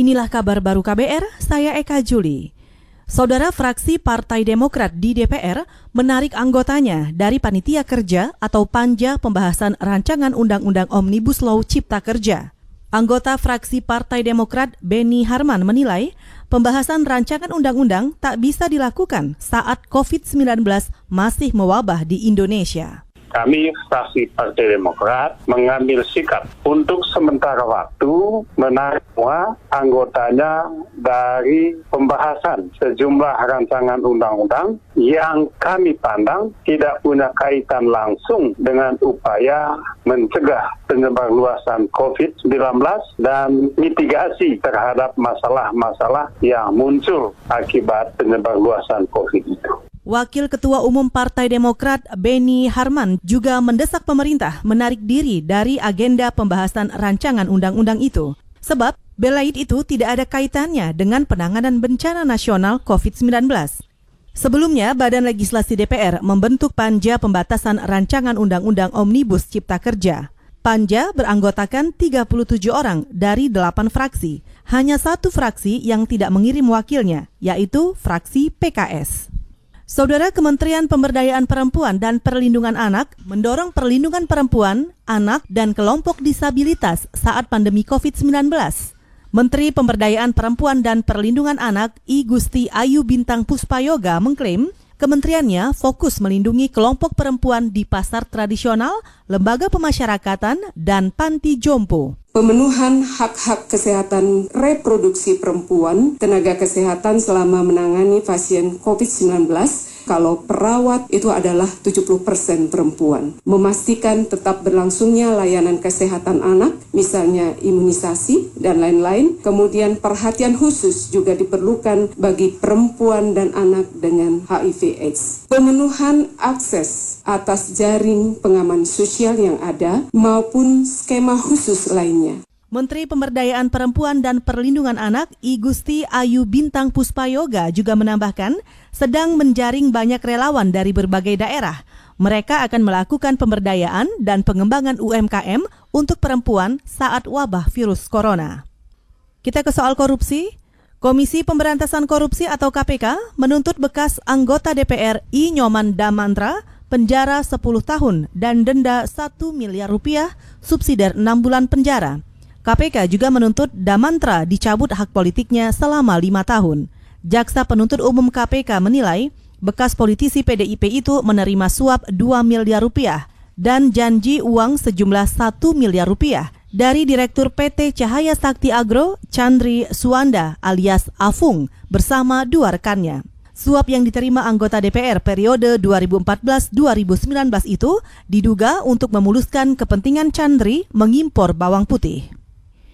Inilah kabar baru KBR, saya Eka Juli. Saudara fraksi Partai Demokrat di DPR menarik anggotanya dari panitia kerja atau panja pembahasan rancangan Undang-Undang Omnibus Law Cipta Kerja. Anggota fraksi Partai Demokrat Beni Harman menilai pembahasan rancangan undang-undang tak bisa dilakukan saat COVID-19 masih mewabah di Indonesia kami fraksi Partai Demokrat mengambil sikap untuk sementara waktu menarik semua anggotanya dari pembahasan sejumlah rancangan undang-undang yang kami pandang tidak punya kaitan langsung dengan upaya mencegah penyebar luasan COVID-19 dan mitigasi terhadap masalah-masalah yang muncul akibat penyebar luasan COVID itu. Wakil Ketua Umum Partai Demokrat Beni Harman juga mendesak pemerintah menarik diri dari agenda pembahasan rancangan undang-undang itu. Sebab Belaid itu tidak ada kaitannya dengan penanganan bencana nasional COVID-19. Sebelumnya, Badan Legislasi DPR membentuk Panja Pembatasan Rancangan Undang-Undang Omnibus Cipta Kerja. Panja beranggotakan 37 orang dari 8 fraksi. Hanya satu fraksi yang tidak mengirim wakilnya, yaitu fraksi PKS. Saudara Kementerian Pemberdayaan Perempuan dan Perlindungan Anak mendorong perlindungan perempuan, anak, dan kelompok disabilitas saat pandemi COVID-19. Menteri Pemberdayaan Perempuan dan Perlindungan Anak I Gusti Ayu Bintang Puspayoga mengklaim kementeriannya fokus melindungi kelompok perempuan di pasar tradisional, lembaga pemasyarakatan, dan panti jompo. Pemenuhan hak-hak kesehatan reproduksi perempuan, tenaga kesehatan selama menangani pasien COVID-19 kalau perawat itu adalah 70% perempuan. Memastikan tetap berlangsungnya layanan kesehatan anak, misalnya imunisasi dan lain-lain. Kemudian perhatian khusus juga diperlukan bagi perempuan dan anak dengan HIV AIDS. Pemenuhan akses atas jaring pengaman sosial yang ada maupun skema khusus lainnya. Menteri Pemberdayaan Perempuan dan Perlindungan Anak I Gusti Ayu Bintang Puspayoga juga menambahkan sedang menjaring banyak relawan dari berbagai daerah. Mereka akan melakukan pemberdayaan dan pengembangan UMKM untuk perempuan saat wabah virus corona. Kita ke soal korupsi. Komisi Pemberantasan Korupsi atau KPK menuntut bekas anggota DPR I Nyoman Damantra penjara 10 tahun dan denda 1 miliar rupiah subsidi 6 bulan penjara. KPK juga menuntut Damantra dicabut hak politiknya selama lima tahun. Jaksa penuntut umum KPK menilai bekas politisi PDIP itu menerima suap 2 miliar rupiah dan janji uang sejumlah 1 miliar rupiah dari Direktur PT Cahaya Sakti Agro, Chandri Suwanda alias Afung, bersama dua rekannya. Suap yang diterima anggota DPR periode 2014-2019 itu diduga untuk memuluskan kepentingan Chandri mengimpor bawang putih.